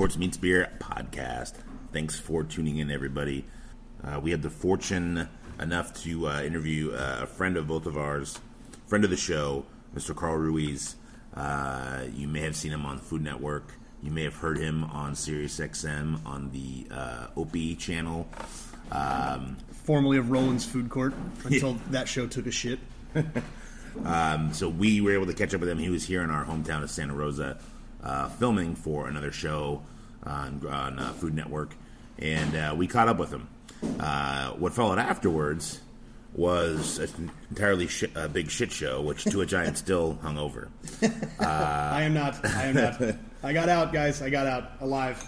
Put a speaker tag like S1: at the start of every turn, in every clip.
S1: Sports Meets Beer podcast. Thanks for tuning in, everybody. Uh, we had the fortune enough to uh, interview uh, a friend of both of ours, friend of the show, Mr. Carl Ruiz. Uh, you may have seen him on Food Network. You may have heard him on Sirius XM on the uh, Opie channel. Um,
S2: Formerly of Roland's Food Court until that show took a shit.
S1: Um, so we were able to catch up with him. He was here in our hometown of Santa Rosa, uh, filming for another show on, on uh, Food Network, and uh, we caught up with him. Uh, what followed afterwards was an entirely shit, a big shit show, which to which I am still hungover.
S2: I am not. I am not. I got out, guys. I got out alive.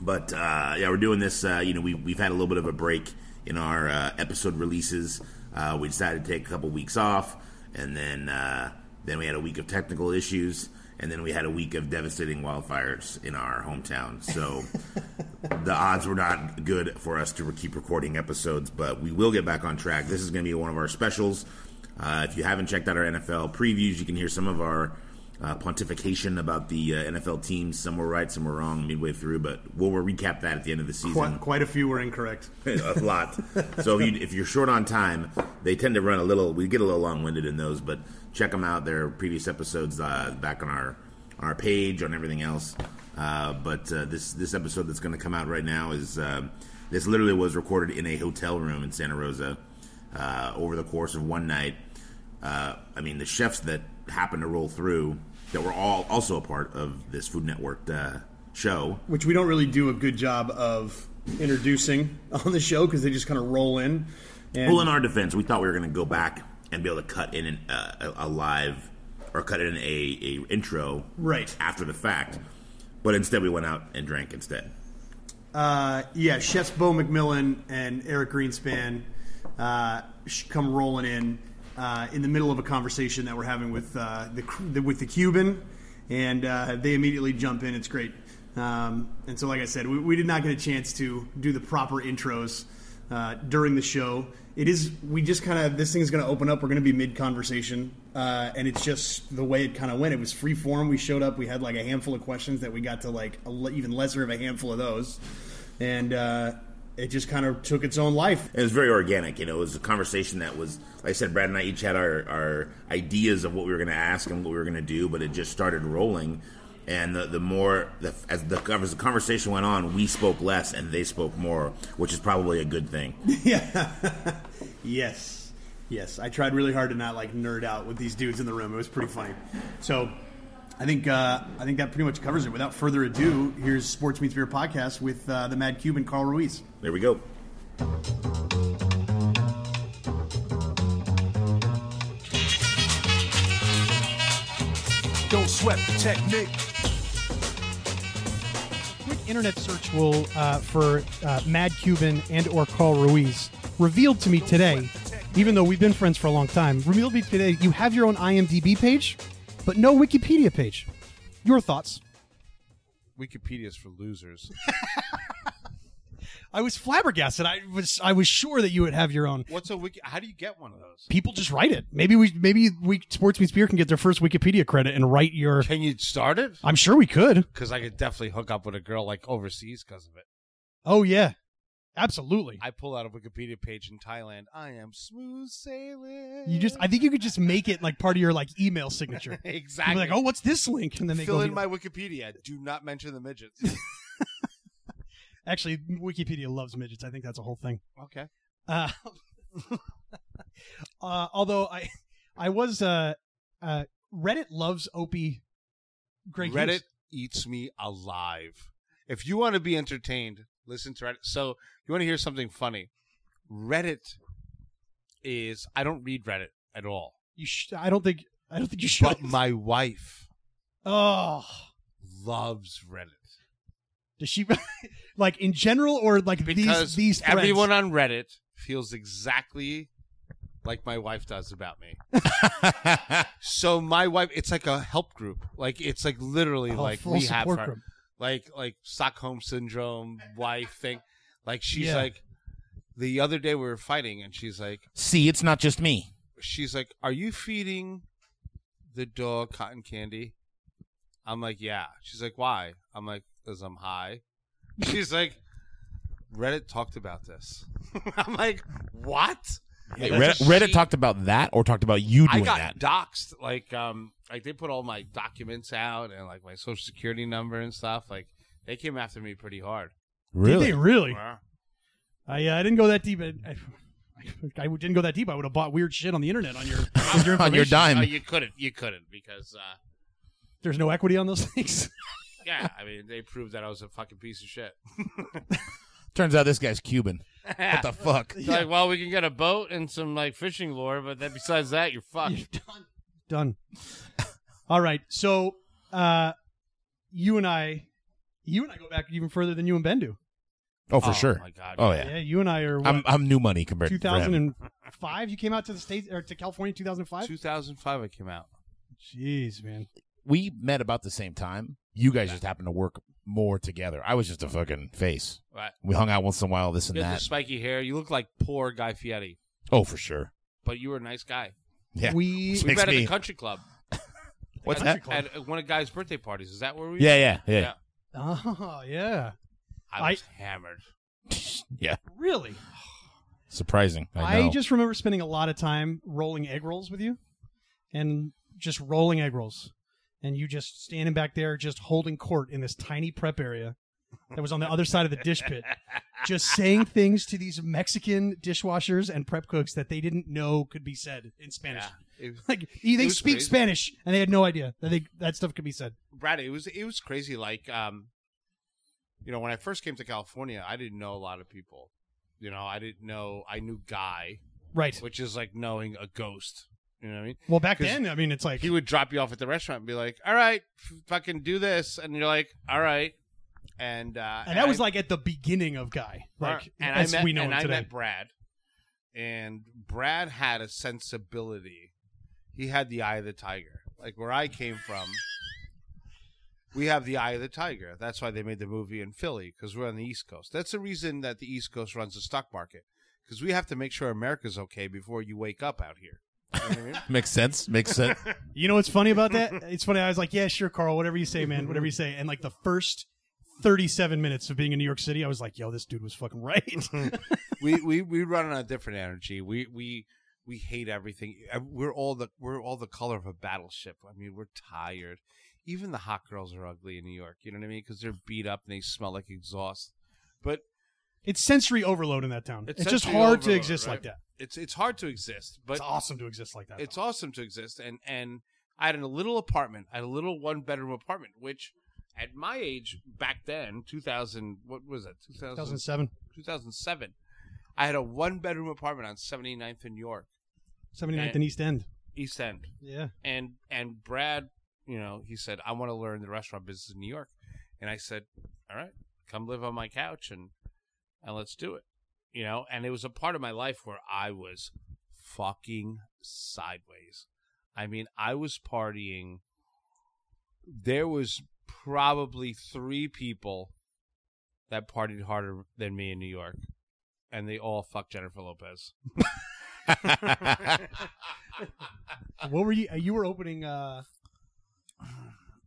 S1: But uh, yeah, we're doing this. Uh, you know, we we've had a little bit of a break in our uh, episode releases. Uh, we decided to take a couple weeks off, and then uh, then we had a week of technical issues, and then we had a week of devastating wildfires in our hometown. So the odds were not good for us to keep recording episodes, but we will get back on track. This is going to be one of our specials. Uh, if you haven't checked out our NFL previews, you can hear some of our uh, pontification about the uh, NFL teams. Some were right, some were wrong midway through, but we'll recap that at the end of the season.
S2: Quite, quite a few were incorrect.
S1: a lot. So if, you, if you're short on time, they tend to run a little. We get a little long winded in those, but check them out. Their previous episodes uh, back on our on our page on everything else. Uh, but uh, this this episode that's going to come out right now is uh, this literally was recorded in a hotel room in Santa Rosa uh, over the course of one night. Uh, I mean, the chefs that happened to roll through that were all also a part of this Food Network uh, show.
S2: Which we don't really do a good job of introducing on the show because they just kind of roll in. And
S1: Well, in our defense, we thought we were going to go back and be able to cut in an, uh, a a live or cut in a, a intro
S2: Right.
S1: after the fact, but instead we went out and drank instead.
S2: Uh, yeah, chefs Beau MacMillan and Eric Greenspan uh, come rolling in uh, in the middle of a conversation that we're having with uh, the, the with the Cuban, and uh, they immediately jump in. It's great. Um, and so, like I said, we, we did not get a chance to do the proper intros uh, during the show. It is we just kind of this thing is going to open up. We're going to be mid conversation, uh, and it's just the way it kind of went. It was free form. We showed up. We had like a handful of questions that we got to like even lesser of a handful of those, and uh, it just kind of took its own life.
S1: It was very organic, you know. It was a conversation that was, like I said, Brad and I each had our, our ideas of what we were going to ask and what we were going to do, but it just started rolling. And the, the more, the, as, the, as the conversation went on, we spoke less and they spoke more, which is probably a good thing.
S2: yeah. yes. Yes. I tried really hard to not like nerd out with these dudes in the room. It was pretty funny. So I think uh, I think that pretty much covers it. Without further ado, here's Sports Meets Beer podcast with uh, the Mad Cuban Carl Ruiz.
S1: There we go.
S3: Don't sweat the technique.
S4: Internet search will uh, for uh, Mad Cuban and or Carl Ruiz revealed to me today, even though we've been friends for a long time, revealed to me today you have your own IMDb page, but no Wikipedia page. Your thoughts?
S3: Wikipedia's for losers.
S4: I was flabbergasted. I was I was sure that you would have your own.
S3: What's a wiki? How do you get one of those?
S4: People just write it. Maybe we maybe we Sports Meets Beer can get their first Wikipedia credit and write your.
S3: Can you start it?
S4: I'm sure we could.
S3: Because I could definitely hook up with a girl like overseas because of it.
S4: Oh yeah, absolutely.
S3: I pull out a Wikipedia page in Thailand. I am smooth sailing.
S4: You just I think you could just make it like part of your like email signature. You'd be
S3: exactly.
S4: like, oh, what's this link? And then they
S3: fill
S4: go
S3: in my Wikipedia. Do not mention the midgets.
S4: Actually, Wikipedia loves midgets. I think that's a whole thing.
S3: okay.
S4: Uh, uh, although I, I was uh, uh, Reddit loves Opie. Greg
S3: Reddit
S4: Hughes.
S3: eats me alive. If you want to be entertained, listen to Reddit. So you want to hear something funny? Reddit is I don't read Reddit at all,
S4: You sh- I don't think I don't think you should.
S3: but my wife
S4: oh,
S3: loves Reddit
S4: does she like in general or like
S3: because
S4: these these threads?
S3: everyone on Reddit feels exactly like my wife does about me. so my wife, it's like a help group. Like it's like literally
S4: Oh,
S3: like
S4: full
S3: we have her.
S4: group.
S3: like like Stockholm syndrome wife thing. Like she's
S4: Yeah.
S3: like the other day we were fighting and she's like
S1: See, it's not just me.
S3: she's like, Are you feeding the dog cotton candy? I'm like, Yeah. She's like, Why? I'm like, as I'm high. She's like, Reddit talked about this. I'm like, what?
S1: Wait,
S3: That's
S1: Reddit, Reddit talked about that or talked about you doing
S3: I
S1: doing
S3: got
S1: that?
S3: doxxed. Like, um, like they put all my documents out and like my social security number and stuff. Like, they came after me pretty hard.
S1: Really?
S4: Did they really?
S3: Yeah.
S4: I uh, I didn't go that deep. I, I, I didn't go that deep. I would have bought weird shit on the internet on your on your,
S1: On your dime.
S3: Oh, you couldn't. You couldn't because, uh,
S4: There's no equity on those things.
S3: Yeah, I mean, they proved that I was a fucking piece of shit.
S1: Turns out this guy's Cuban. What the fuck?
S3: It's Like, well, we can get a boat and some like fishing lure, but then besides that, you're fucked.
S4: done. Done. All right. So, uh, you and I, you and I go back even further than you and Ben do.
S1: Oh, for
S3: oh,
S1: sure.
S3: my God.
S1: Oh yeah.
S4: Yeah, you and I are what,
S1: I'm I'm new money compared to him.
S4: 2005. You came out to the states or to California in 2005.
S3: 2005, I came out.
S4: Jeez, man.
S1: We met about the same time. You guys just happened to work more together. I was just a fucking face.
S3: Right.
S1: We hung out once in a while, this and
S3: You had the
S1: that.
S3: spiky hair. You look like poor Guy Fieri,
S1: Oh, for sure.
S3: but you were a nice guy.
S1: Yeah.
S4: We
S1: Which
S3: We
S1: makes
S3: met at
S1: me.
S3: the country club.
S1: What's
S3: at,
S1: that?
S3: At one of Guy's birthday parties. Is that where we?
S1: Yeah, yeah, yeah,
S3: Yeah.
S4: Oh yeah.
S3: I was hammered.
S1: yeah.
S4: Really?
S1: Surprising. I,
S4: I,
S1: know.
S4: just remember spending a lot of time rolling egg rolls with you, and just rolling egg rolls, and you just standing back there, just holding court in this tiny prep area that was on the other side of the dish pit, just saying things to these Mexican dishwashers and prep cooks that they didn't know could be said in Spanish.
S3: Yeah. Was,
S4: Like they speak
S3: crazy.
S4: Spanish and they had no idea that they that stuff could be said.
S3: Brad, it was it was crazy. Like, um, you know, when I first came to California, I didn't know a lot of people. You know, I didn't know. I knew Guy,
S4: Right.
S3: which is like knowing a ghost. You know what I mean?
S4: Well, back then, I mean, it's like
S3: He would drop you off at the restaurant and be like, "All right, fucking do this," and you're like, "All right," and uh,
S4: and that was
S3: I-
S4: like at the beginning of Guy, like
S3: and
S4: as
S3: I met,
S4: we know
S3: and
S4: him
S3: I
S4: today.
S3: met Brad, and Brad had a sensibility. He had the eye of the tiger. Like where I came from, we have the eye of the tiger. That's why they made the movie in Philly because we're on the East Coast. That's the reason that the East Coast runs the stock market because we have to make sure America's okay before you wake up out here. You know what I mean?
S1: Makes sense. Makes sense.
S4: You know what's funny about that? It's funny. I was like, "Yeah, sure, Carl. Whatever you say, man. Whatever you say." And like the first thirty-seven minutes of being in New York City, I was like, "Yo, this dude was fucking right."
S3: we, we we run on a different energy. We we we hate everything. Uh, We're all the we're all the color of a battleship. I mean, we're tired. Even the hot girls are ugly in New York. You know what I mean? Because they're beat up and they smell like exhaust. But
S4: it's sensory overload in that town. It's,
S3: It's
S4: just hard to exist
S3: right?
S4: like that.
S3: it's it's hard to exist. But
S4: It's awesome to exist like that.
S3: it's
S4: though.
S3: awesome to exist. And and I had a little apartment. I had a little one bedroom apartment, which at my age back then, two thousand, what was it? 2000,
S4: 2007,
S3: 2007. I had a one bedroom apartment on 79th in York,
S4: 79th
S3: And-
S4: and East End.
S3: East End.
S4: Yeah.
S3: and and Brad, you know, he said, "I want to learn the restaurant business in New York," and I said, "All right, come live on my couch and and let's do it." You know, and it was a part of my life where I was fucking sideways. I mean, I was partying. There was probably three people that partied harder than me in New York, and they all fucked Jennifer Lopez.
S4: What were you? You were opening uh,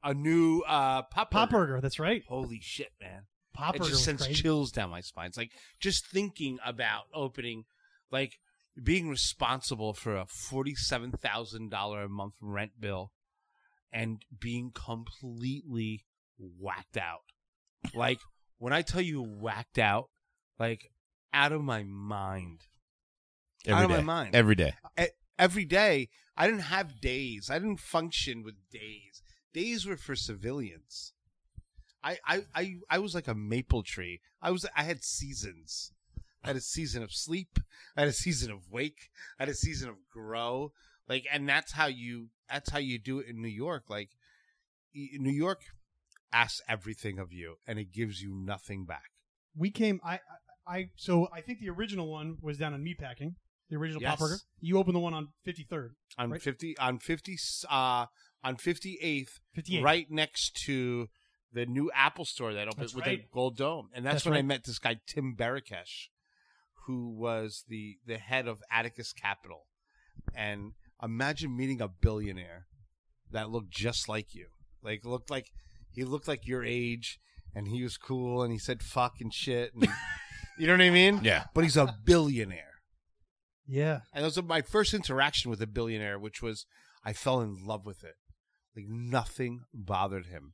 S3: A new uh, pop
S4: Pop.
S3: Burger.
S4: That's right.
S3: Holy shit, man!
S4: Pop
S3: it just sends
S4: crazy.
S3: chills down my spine. It's like just thinking about opening, like being responsible for a forty-seven thousand dollar a month rent bill, and being completely whacked out. Like when I tell you whacked out, like out of my mind.
S1: Every
S3: out of
S1: day.
S3: my mind.
S1: Every day.
S3: Every day. I didn't have days. I didn't function with days. Days were for civilians. I, I, I, I was like a maple tree. I was I had seasons. I had a season of sleep. I had a season of wake. I had a season of grow. Like, and that's how you that's how you do it in New York. Like, New York asks everything of you, and it gives you nothing back.
S4: We came. I, I. I. So I think the original one was down in Meatpacking. The original
S3: Yes.
S4: Pop Burger. You opened the one on 53rd,
S3: On
S4: Right.
S3: fifty, on fifty, uh, on fifty eighth,
S4: 58th.
S3: right next to the new Apple store that opened
S4: That's
S3: with
S4: right.
S3: the gold dome, and that's,
S4: That's
S3: when I met this guy Tim Barakett, who was the the head of Atticus Capital, and imagine meeting a billionaire that looked just like you, like looked like he looked like your age, and he was cool, and he said fuck and shit, and you know what I mean?
S1: Yeah.
S3: But he's a billionaire,
S4: Yeah.
S3: and that was my first interaction with a billionaire, which was I fell in love with it. Like nothing bothered him.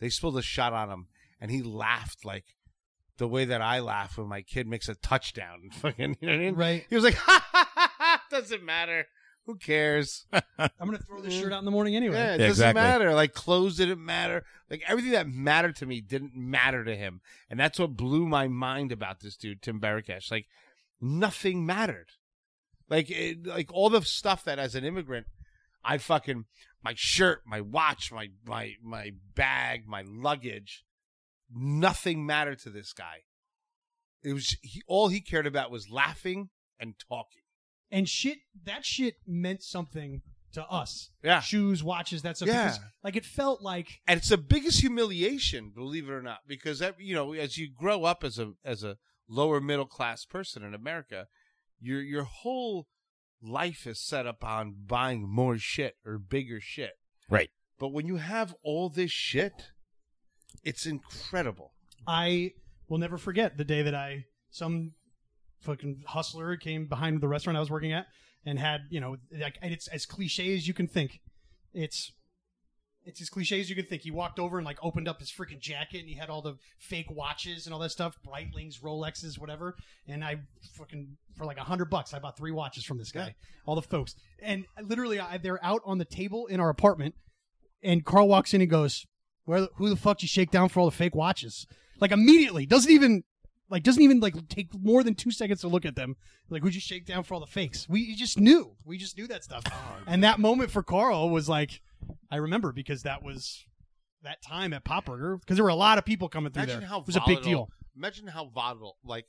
S3: They spilled a shot on him, and he laughed like the way that I laugh when my kid makes a touchdown. Fucking, you know what I mean?
S4: Right.
S3: He was like, ha ha ha ha, doesn't matter. Who cares?
S4: I'm gonna throw this mm-hmm. shirt out in the morning anyway.
S3: Yeah, it
S1: Yeah,
S3: doesn't
S1: exactly.
S3: matter. Like clothes didn't matter. Like everything that mattered to me didn't matter to him, and that's what blew my mind about this dude, Tim Barakett. Like nothing mattered. Like it, like all the stuff that as an immigrant, I fucking my shirt, my watch, my my my bag, my luggage, nothing mattered to this guy. It was he, all he cared about was laughing and talking.
S4: And shit, that shit meant something to us.
S3: Yeah.
S4: Shoes, watches, that stuff.
S3: Yeah.
S4: Because, like it felt like
S3: and it's the biggest humiliation, believe it or not, because that, you know, as you grow up as a as a lower middle class person in America, your your whole life is set up on buying more shit or bigger shit.
S1: Right.
S3: But when you have all this shit, it's incredible.
S4: I will never forget the day that I some fucking hustler came behind the restaurant I was working at and had you know like and it's as cliche as you can think. It's it's as cliche as you can think. He walked over and like opened up his freaking jacket and he had all the fake watches and all that stuff, Breitlings, Rolexes, whatever. And I fucking for like a hundred bucks, I bought three watches from this guy. All the folks, and uh, literally, I, they're out on the table in our apartment. And Carl walks in and goes, "Where? The, who the fuck you shake down for all the fake watches?" Like immediately, doesn't even like doesn't even like take more than two seconds to look at them. Like, who'd you shake down for all the fakes? We just knew. We just knew that stuff. Oh, and that moment for Carl was like, I remember because that was that time at Pop Burger because there were a lot of people coming through
S3: Imagine
S4: there.
S3: how
S4: it was a big
S3: volatile-
S4: deal.
S3: Imagine how volatile. Like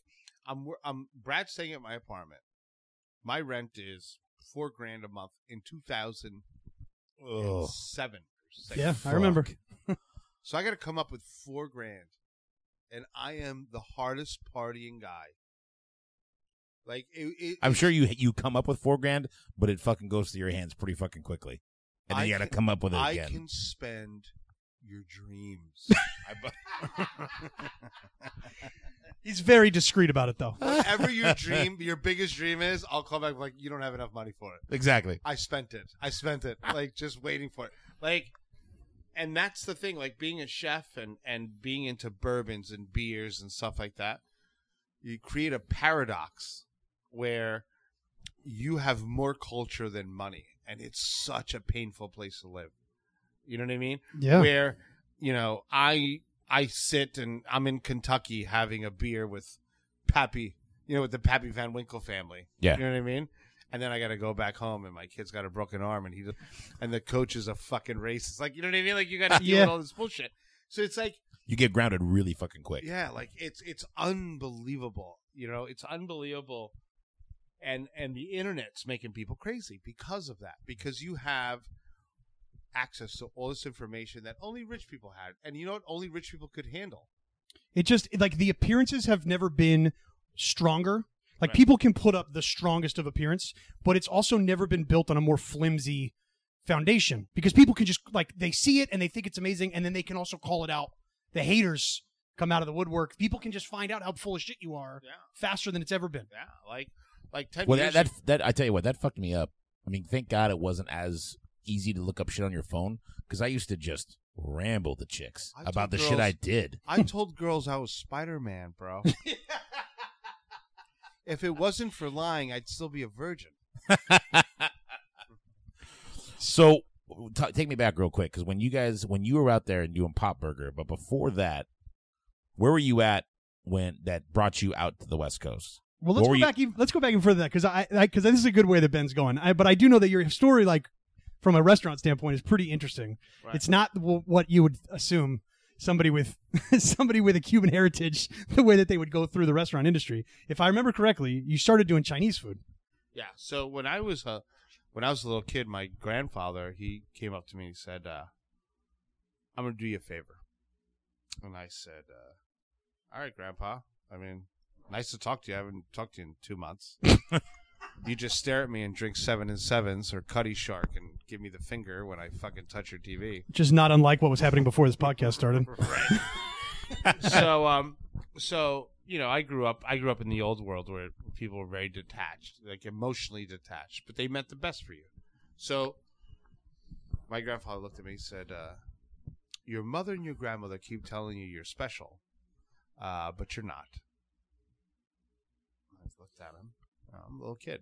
S3: I'm I'm Brad staying at my apartment. My rent is four grand a month in 2007.
S1: Ugh.
S3: seven.
S4: Yeah, I remember.
S3: So I got to come up with four grand, and I am the hardest partying guy. Like it, it,
S1: I'm sure you you come up with four grand, but it fucking goes to your hands pretty fucking quickly, and then
S3: I
S1: you got to come up with it
S3: I
S1: again.
S3: can spend your dreams. I bu-
S4: He's very discreet about it though.
S3: Whatever your dream, your biggest dream is, I'll call back like you don't have enough money for it.
S1: Exactly.
S3: I spent it. I spent it. Like just waiting for it. Like and that's the thing, like being a chef and and being into bourbons and beers and stuff like that, you create a paradox where you have more culture than money and it's such a painful place to live. You know what I mean?
S4: Yeah.
S3: Where, you know, I I sit and I'm in Kentucky having a beer with Pappy, you know, with the Pappy Van Winkle family.
S1: Yeah.
S3: You know what I mean? And then I got to go back home, and my kid's got a broken arm, and he, and the coach is a fucking racist. Like, you know what I mean? Like, you got to deal
S4: Yeah.
S3: with all this bullshit. So it's like,
S1: You get grounded really fucking quick.
S3: yeah, like it's it's unbelievable. You know, it's unbelievable, and and the internet's making people crazy because of that. Because you have access to all this information that only rich people had, and you know what? Only rich people could handle.
S4: It just like the appearances have never been stronger. Like
S3: Right.
S4: people can put up the strongest of appearance, but it's also never been built on a more flimsy foundation because people can just like they see it and they think it's amazing and then they can also call it out. The haters come out of the woodwork. People can just find out how full of shit you are
S3: Yeah.
S4: faster than it's ever been.
S3: Yeah, like like ten
S1: Well, that, that that I tell you what, that fucked me up. I mean, thank God it wasn't as easy to look up shit on your phone because I used to just ramble the chicks
S3: I
S1: about the
S3: told
S1: shit I did.
S3: I told girls I was Spider Man, bro. if it wasn't for lying, I'd still be a virgin.
S1: So t- take me back real quick because when you guys when you were out there and doing Pop Burger, but before that, where were you at when that brought you out to the West Coast?
S4: Well, let's
S1: What
S4: go
S1: were you-
S4: back. Even, let's go back even further than that because I because this is a good way that Ben's going. I, but I do know that your story, like from a restaurant standpoint, is pretty interesting.
S3: Right.
S4: It's not w- what you would assume somebody with somebody with a Cuban heritage, the way that they would go through the restaurant industry. If I remember correctly, you started doing Chinese food.
S3: Yeah. So when I was a when I was a little kid, my grandfather he came up to me and said, uh, "I'm gonna do you a favor," and I said, uh, "All right, Grandpa. I mean, nice to talk to you. I haven't talked to you in two months. you just stare at me and drink seven and sevens or Cutty Sark and give me the finger when I fucking touch your TV."
S4: Which is not unlike what was happening before this podcast started.
S3: Right. so um, so you know, I grew up. I grew up in the old world where people were very detached, like emotionally detached, but they meant the best for you. So my grandfather looked at me and said, uh, "Your mother and your grandmother keep telling you you're special, uh, but you're not." I looked at him. I'm a little kid.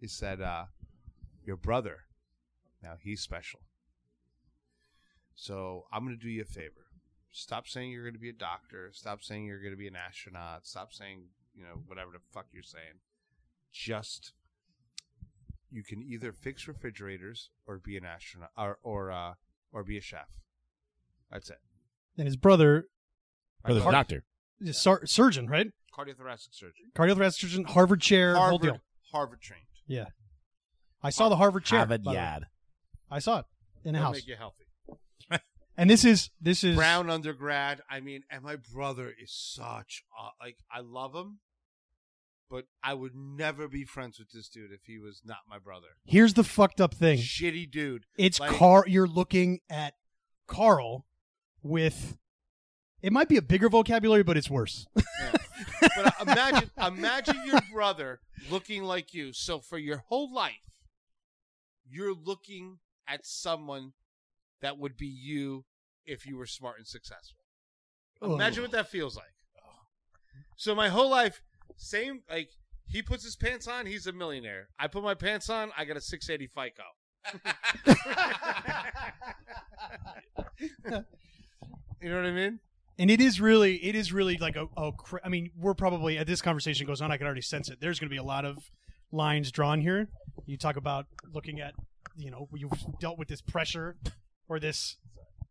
S3: He said, uh, "Your brother, now he's special." So I'm going to do you a favor. Stop saying you're going to be a doctor. Stop saying you're going to be an astronaut. Stop saying, you know, whatever the fuck you're saying. Just you can either fix refrigerators or be an astronaut or or uh, or be a chef. That's it.
S4: And his brother,
S1: Brother's a doctor.
S4: Is sur- surgeon, right?
S3: Cardiothoracic surgeon.
S4: Cardiothoracic surgeon, Harvard chair, whole
S3: Harvard,
S4: deal.
S3: Harvard trained.
S4: Yeah. I saw the Harvard chair.
S1: Harvard
S4: by.
S1: Yad.
S4: I saw it in the house.
S3: make you healthy.
S4: And this is this is
S3: Brown undergrad. I mean, and my brother is such a, like I love him, but I would never be friends with this dude if he was not my brother.
S4: Here's the fucked up thing.
S3: Shitty dude.
S4: It's
S3: Like-
S4: Carl. You're looking at Carl with. It might be a bigger vocabulary, but it's worse.
S3: But uh, imagine, imagine your brother looking like you. So for your whole life, you're looking at someone that would be you if you were smart and successful. Imagine what that feels like. So my whole life, same like he puts his pants on, he's a millionaire. I put my pants on, I got a 680 FICO. you know what I mean?
S4: And it is really, it is really like a. a cra- I mean, we're probably as this conversation goes on, I can already sense it. There's going to be a lot of lines drawn here. You talk about looking at, you know, you've dealt with this pressure or this,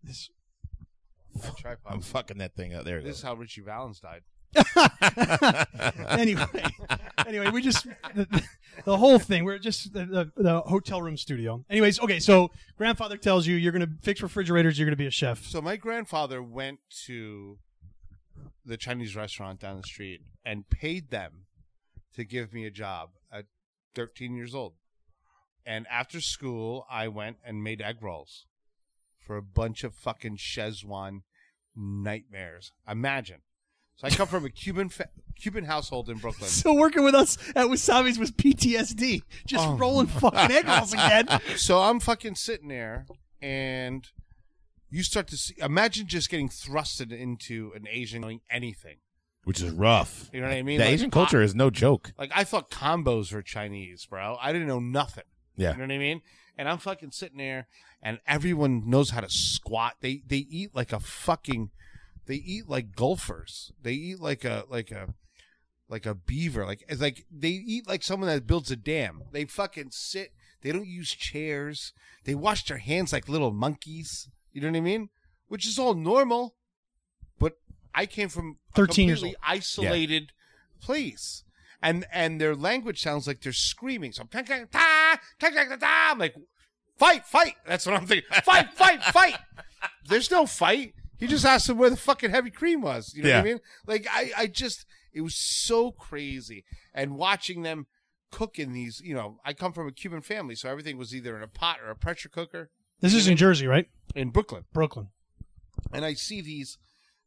S4: this.
S3: Tripod.
S1: I'm fucking that thing out there.
S3: This is how Ritchie Valens died.
S4: anyway, anyway, we just the, the whole thing. We're just the, the, the hotel room studio. Anyways, okay. So grandfather tells you you're going to fix refrigerators. You're going to be a chef.
S3: So my grandfather went to the Chinese restaurant down the street and paid them to give me a job at 13 years old. And after school, I went and made egg rolls for a bunch of fucking Szechuan nightmares. Imagine. So I come from a Cuban fa- Cuban household in Brooklyn.
S4: So working with us at Wasabi's was PTSD. Just
S3: Oh.
S4: rolling fucking egg rolls again.
S3: So I'm fucking sitting there, and you start to see. Imagine just getting thrusted into an Asian knowing anything.
S1: Which is rough.
S3: You know what I mean?
S1: The
S3: Like,
S1: Asian culture is no joke.
S3: Like I thought combos were Chinese, bro. I didn't know nothing.
S1: Yeah.
S3: You know what I mean? And I'm fucking sitting there, and everyone knows how to squat. They they eat like a fucking. They eat like golfers. They eat like a like a like a beaver. Like it's like they eat like someone that builds a dam. They fucking sit. They don't use chairs. They wash their hands like little monkeys. You know what I mean? Which is all normal. But I came from a
S4: 13 years
S3: completely isolated place. And and their language sounds like they're screaming. So "Tang, tang, ta, tang, tang, ta, ta." I'm like, fight, fight. That's what I'm thinking. Fight, fight, fight. There's no fight. He just asked him where the fucking heavy cream was. You know what I mean? Like I, I just it was so crazy. And watching them cook in these, you know, I come from a Cuban family, so everything was either in a pot or a pressure cooker
S4: This is in Jersey, right?
S3: in Brooklyn
S4: Brooklyn.
S3: and I see these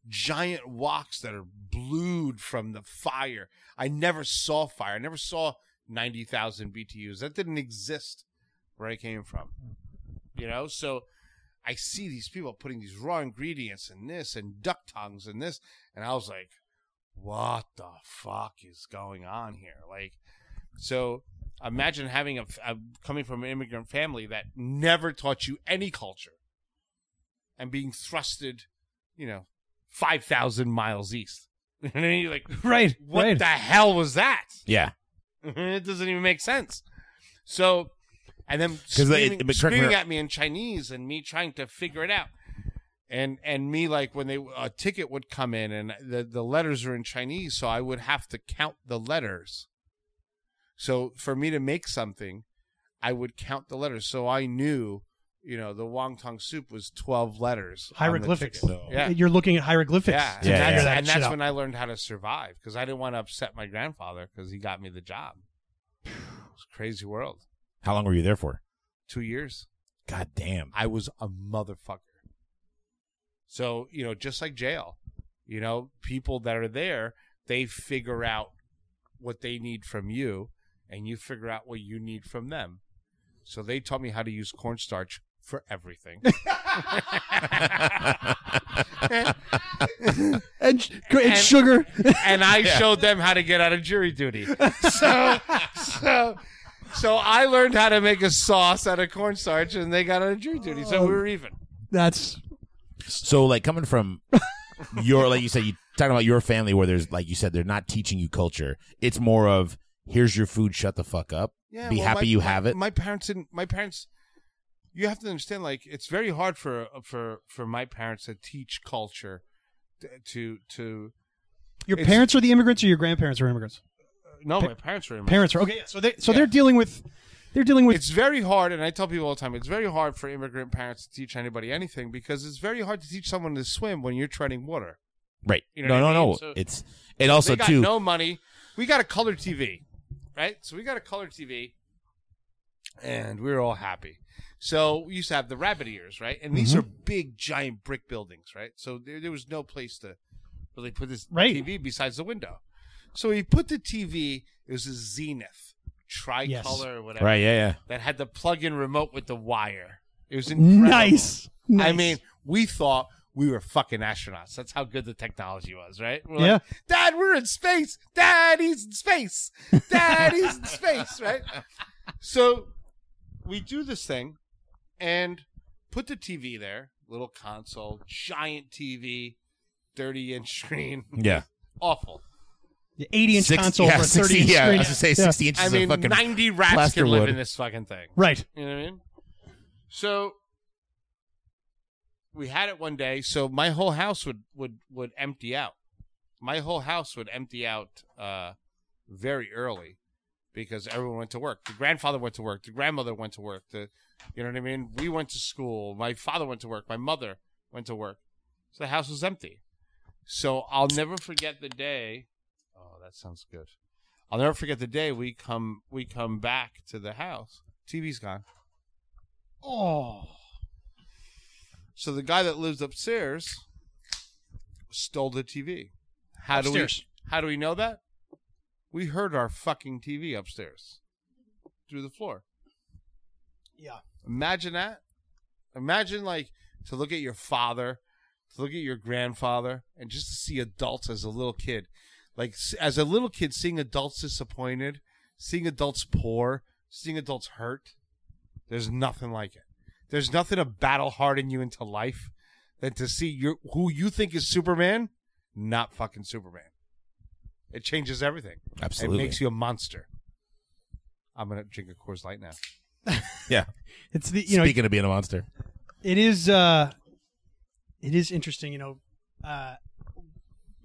S3: giant woks that are blued from the fire. I never saw fire. I never saw 90,000 BTUs. That didn't exist where I came from. You know, so I see these people putting these raw ingredients in this and duck tongues and this, and I was like, what the fuck is going on here? Like, so imagine having a, a coming from an immigrant family that never taught you any culture and being thrusted, you know, 5,000 miles east. You know what I mean? You're like,
S4: Right.
S3: what
S4: right.
S3: the hell was that?
S1: Yeah.
S3: it doesn't even make sense. So, and then
S1: 'Cause they-
S3: screaming,
S1: but correct me
S3: screaming at me in Chinese and me trying to figure it out. And and me like when they a ticket would come in and the the letters are in Chinese, so I would have to count the letters. So for me to make something, I would count the letters. So I knew, you know, the wonton soup was twelve letters.
S4: Hieroglyphics.
S3: ticket. Yeah.
S4: You're looking at hieroglyphics.
S3: Yeah,
S4: to
S3: and
S1: Yeah,
S3: that's,
S4: figure that
S3: and that's
S4: out.
S3: when I learned how to survive because I didn't want to upset my grandfather because he got me the job. It was crazy world.
S1: How long were you there for?
S3: Two years.
S1: God damn.
S3: I was a motherfucker. So you know, just like jail, You know, people that are there, they figure out what they need from you, and you figure out what you need from them. So they taught me how to use cornstarch for everything.
S4: and, and
S3: And-
S4: sugar.
S3: and I showed them how to get out of jury duty. So, so, so I learned how to make a sauce out of cornstarch, and they got on of jury duty. So we were even.
S4: That's
S1: So, like coming from your, like you said, you talking about your family where there's, like you said, they're not teaching you culture. It's more of here's your food, shut the fuck up.
S3: Yeah,
S1: Be
S3: well,
S1: happy
S3: my-
S1: you
S3: my-
S1: have it.
S3: My parents didn't. My parents. You have to understand, like it's very hard for for for my parents to teach culture, to to.
S4: your
S3: It's-
S4: parents are the immigrants or your grandparents are immigrants.
S3: No, my parents were. immigrants.
S4: Parents are okay. yeah, So they so
S3: Yeah.
S4: they're dealing with they're dealing with
S3: It's very hard, and I tell people all the time, it's very hard for immigrant parents to teach anybody anything because it's very hard to teach someone to swim when you're treading water.
S1: Right.
S3: You know
S1: no,
S3: what
S1: no,
S3: I mean?
S1: no.
S3: So-
S1: it's it also
S3: they got
S1: too.
S3: no money. We got a color TV, right? So we got a color TV, and we were all happy. So we used to have the rabbit ears, right? And these
S4: Mhm.
S3: are big, giant brick buildings, right? So there, there was no place to really put this
S4: Right.
S3: TV besides the window. So we put the TV. It was a Zenith tricolor or whatever
S1: right. Yeah. Yeah.
S3: that had the plug-in remote with the wire. It was incredible.
S4: nice. nice.
S3: I mean, we thought we were fucking astronauts. That's how good the technology was, right? We're
S4: Yeah.
S3: like, Dad, we're in space. Dad, he's in space. Dad, he's in space, right? So we do this thing and put the TV there, little console, giant TV, 30 inch screen.
S1: Yeah.
S3: Awful.
S4: The 80 inch
S1: Six-
S4: console
S1: yeah,
S4: for a 30
S1: 60,
S4: inch
S1: yeah,
S4: screen.
S1: I was to say
S4: Yeah.
S1: 60 inches
S3: I mean,
S1: of fucking
S3: 90 rats
S1: plaster
S3: can live
S1: wood.
S3: in this fucking thing.
S4: Right.
S3: You know what I mean? So we had it one day, so my whole house would would would empty out. My whole house would empty out uh, very early because everyone went to work. The grandfather went to work. The grandmother went to work. The you know what I mean. We went to school. My father went to work. My mother went to work. So the house was empty. So I'll never forget the day. That sounds good. I'll never forget the day we come we come back to the house. TV's gone.
S4: Oh.
S3: So the guy that lives upstairs stole the TV. How
S4: Upstairs.
S3: do we how do we know that? We heard our fucking TV upstairs through the floor.
S4: Yeah.
S3: Imagine that. Imagine like to look at your father, to look at your grandfather, and just to see adults as a little kid. Like as a little kid, seeing adults disappointed, seeing adults poor, seeing adults hurt. There's nothing like it. There's nothing to battle harden you into life than to see your who you think is Superman, not fucking Superman. It changes everything.
S1: Absolutely.
S3: It makes you a monster. I'm gonna drink a Coors Light now.
S1: yeah.
S4: It's the you know
S1: Speaking of being a monster.
S4: it is uh it is interesting you know uh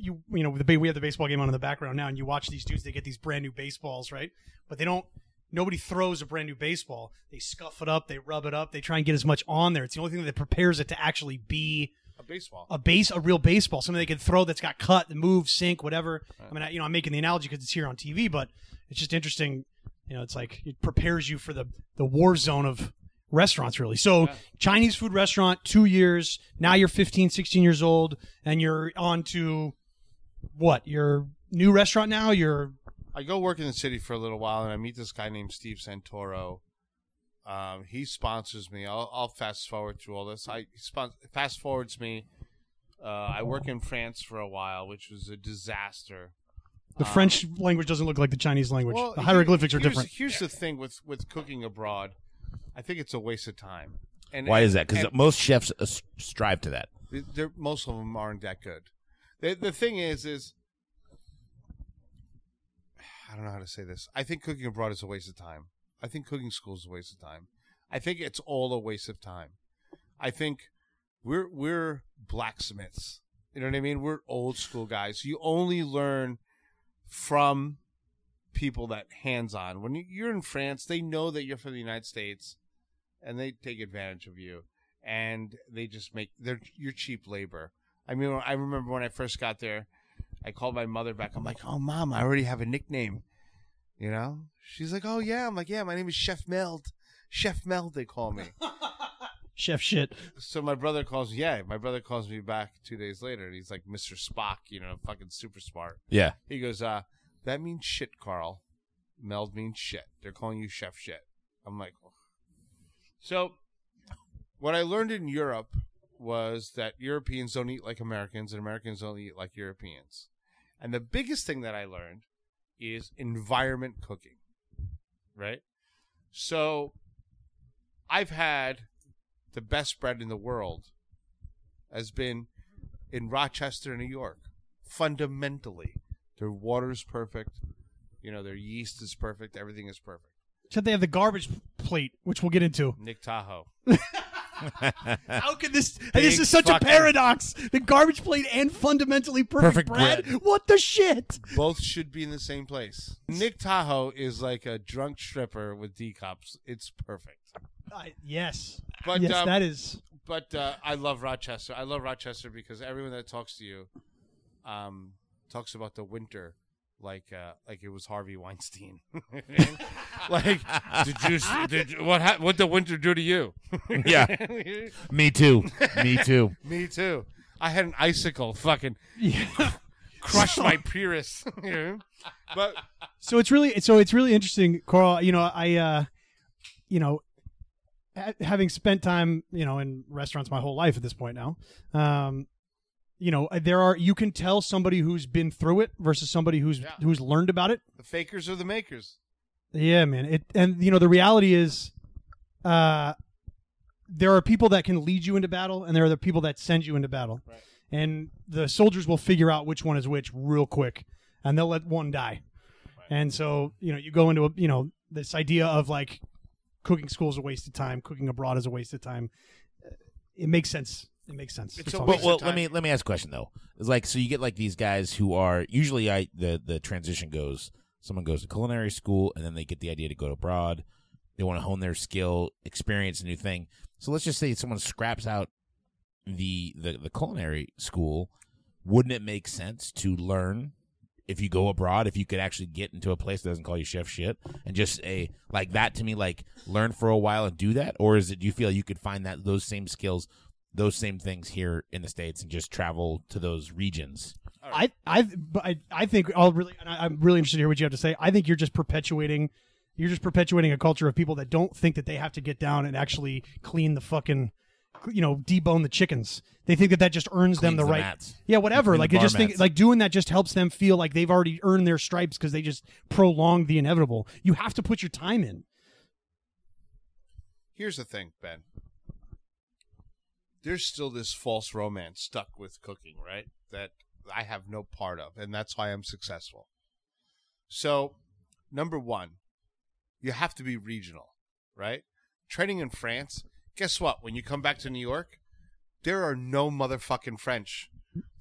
S4: you you know the we have the baseball game on in the background now and you watch these dudes they get these brand new baseballs right? But they don't nobody throws a brand new baseball. They scuff it up they rub it up they try and get as much on there. It's the only thing that prepares it to actually be
S3: A baseball.
S4: a base a real baseball something they can throw that's got cut the move sink whatever. I mean I, you know i'm making the analogy because it's here on tv but it's just interesting you know it's like it prepares you for the the war zone of restaurants really. So chinese food restaurant two years now you're 15 16 years old and you're on to what your new restaurant now you're
S3: I go work in the city for a little while, and I meet this guy named Steve Santoro. Um, he sponsors me. I'll, I'll fast forward through all this. I he spon- fast forwards me. Uh, I work in France for a while, which was a disaster.
S4: the french language doesn't look like the chinese language
S3: Well,
S4: the
S3: here-
S4: hieroglyphics are different
S3: Here's the thing with with cooking abroad. I think it's a waste of time. And
S1: Why
S3: and-
S1: is that? Because most chefs uh, strive to that.
S3: most of them aren't that good. The, the thing is, is I don't know how to say this. I think cooking abroad is a waste of time. I think cooking school is a waste of time. I think it's all a waste of time. I think we're we're blacksmiths. You know what I mean? We're old school guys. You only learn from people that hands on. When you- you're in France, they know that you're from the United States, and they take advantage of you, and they just make they're your cheap labor. I mean, I remember when I first got there, I called my mother back. I'm like, "Oh, mom, I already have a nickname." You know? She's like, "Oh yeah." I'm like, "Yeah, my name is Chef Merde. Chef Merde, they call me."
S4: chef shit.
S3: So my brother calls. Yeah, my brother calls me back two days later, and he's like, "Mr. Spock, you know, fucking super smart."
S1: Yeah.
S3: He goes, "Uh, that means shit, Carl. Merde means shit. They're calling you chef shit." I'm like, "Ugh." so what I learned in Europe was that Europeans don't eat like Americans, and Americans don't eat like Europeans. And the biggest thing that I learned is environment cooking, right? So I've had the best bread in the world has been in Rochester, New York. Fundamentally, their water's perfect. You know, their yeast is perfect. Everything is perfect.
S4: Except they have the garbage plate, which we'll get into.
S3: Nick Tahou.
S4: How could this? this is such
S3: fucking-
S4: a paradox. The garbage plate and fundamentally perfect,
S1: Perfect
S4: bread.
S1: bread.
S4: What the shit?
S3: Both should be in the same place. Nick Tahou is like a drunk stripper with D cups. It's perfect.
S4: Uh, yes,
S3: But
S4: yes,
S3: um,
S4: that is.
S3: but uh, I love Rochester. I love Rochester because everyone that talks to you, um, talks about the winter like uh, like it was Harvey Weinstein. like, did you did you- what hap- what the winter do to you?
S1: Yeah. Me too. Me too.
S3: Me too. I had an icicle fucking
S4: Yeah.
S3: crush my Prius. You know? But
S4: so it's really so it's really interesting carl you know i uh you know ha- having spent time you know in restaurants my whole life at this point now um you know there are you can tell somebody who's been through it versus somebody who's
S3: Yeah.
S4: who's learned about it.
S3: The fakers are the makers.
S4: yeah man. It and you know the reality is uh there are people that can lead you into battle and there are the people that send you into battle.
S3: Right.
S4: and the soldiers will figure out which one is which real quick and they'll let one die. And so you know you go into a you know this idea of like cooking school is a waste of time cooking abroad is a waste of time. It makes sense it makes sense
S3: It's
S4: That's.
S1: But well,
S3: of
S1: let me let me ask a question though. It's like so you get like these guys who are usually I the the transition goes someone goes to culinary school and then they get the idea to go abroad. They want to hone their skill, experience a new thing. So let's just say someone scraps out the the, the culinary school. Wouldn't it make sense to learn if you go abroad, if you could actually get into a place that doesn't call you chef shit and just a like that to me, like learn for a while and do that, or is it? Do you feel you could find that those same skills, those same things here in the states and just travel to those regions?
S4: I I but I, I think I'll really and I, I'm really interested to hear what you have to say. I think you're just perpetuating you're just perpetuating a culture of people that don't think that they have to get down and actually clean the fucking you know debone the chickens. They think that that just earns them the
S1: the
S4: right.
S1: mats.
S4: Yeah, whatever. Like they
S1: bar
S4: just think like doing that just helps them feel like they've already earned their stripes because they just prolonged the inevitable. You have to put your time in.
S3: Here's the thing, Ben. There's still this false romance stuck with cooking, right? That I have no part of, and that's why I'm successful. So, number one, you have to be regional, right? Training in France, guess what? When you come back to New York, there are no motherfucking French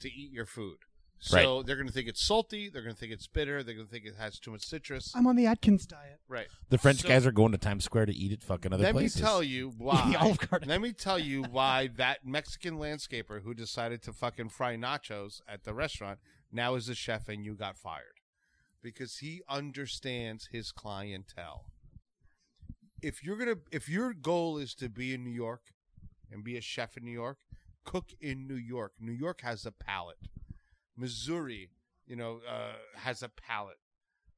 S3: to eat your food. So they're going to think it's salty. They're going to think it's bitter. They're going to think it has too much citrus.
S4: I'm on the Atkins diet.
S3: Right.
S1: The French
S3: So-
S1: guys are going to Times Square to eat at fucking other
S3: Let
S1: places.
S3: me tell you why. Let me tell you why that Mexican landscaper who decided to fucking fry nachos at the restaurant now is a chef and you got fired because he understands his clientele. If you're gonna, if your goal is to be in New York and be a chef in New York, cook in New York. New York has a palate. Missouri, you know, uh, has a palate.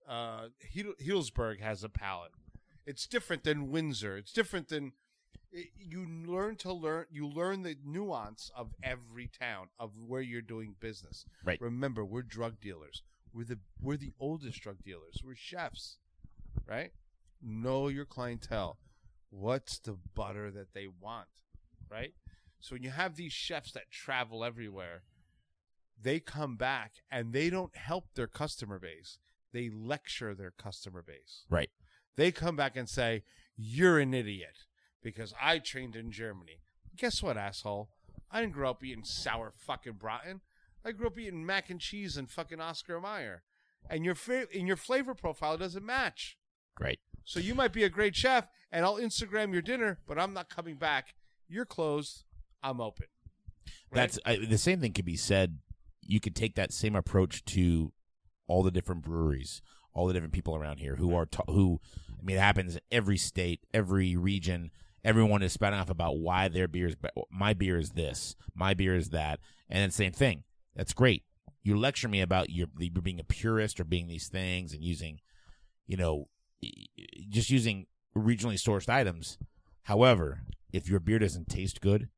S3: Uh, Healdsburg has a palate. It's different than Windsor. It's different than it, you learn to learn. You learn the nuance of every town of where you're doing business.
S1: Right.
S3: Remember, we're drug dealers. We're the we're the oldest drug dealers. We're chefs, right? Know your clientele. What's the butter that they want, right? So when you have these chefs that travel everywhere, they come back and they don't help their customer base. They lecture their customer base.
S1: Right.
S3: They come back and say, You're an idiot because I trained in Germany. Guess what, asshole? I didn't grow up eating sour fucking Braten. I grew up eating mac and cheese and fucking Oscar Mayer. And your fa- and your flavor profile doesn't match.
S1: Right.
S3: So you might be a great chef and I'll Instagram your dinner, but I'm not coming back. You're closed. I'm open. Right?
S1: That's I, the same thing could be said. You could take that same approach to all the different breweries, all the different people around here who are ta- who. I mean, it happens every state, every region, everyone is spouting off about why their beer is be- my beer is this, my beer is that, and then same thing. That's great. You lecture me about your you being a purist or being these things and using, you know, just using regionally sourced items. However, if your beer doesn't taste good,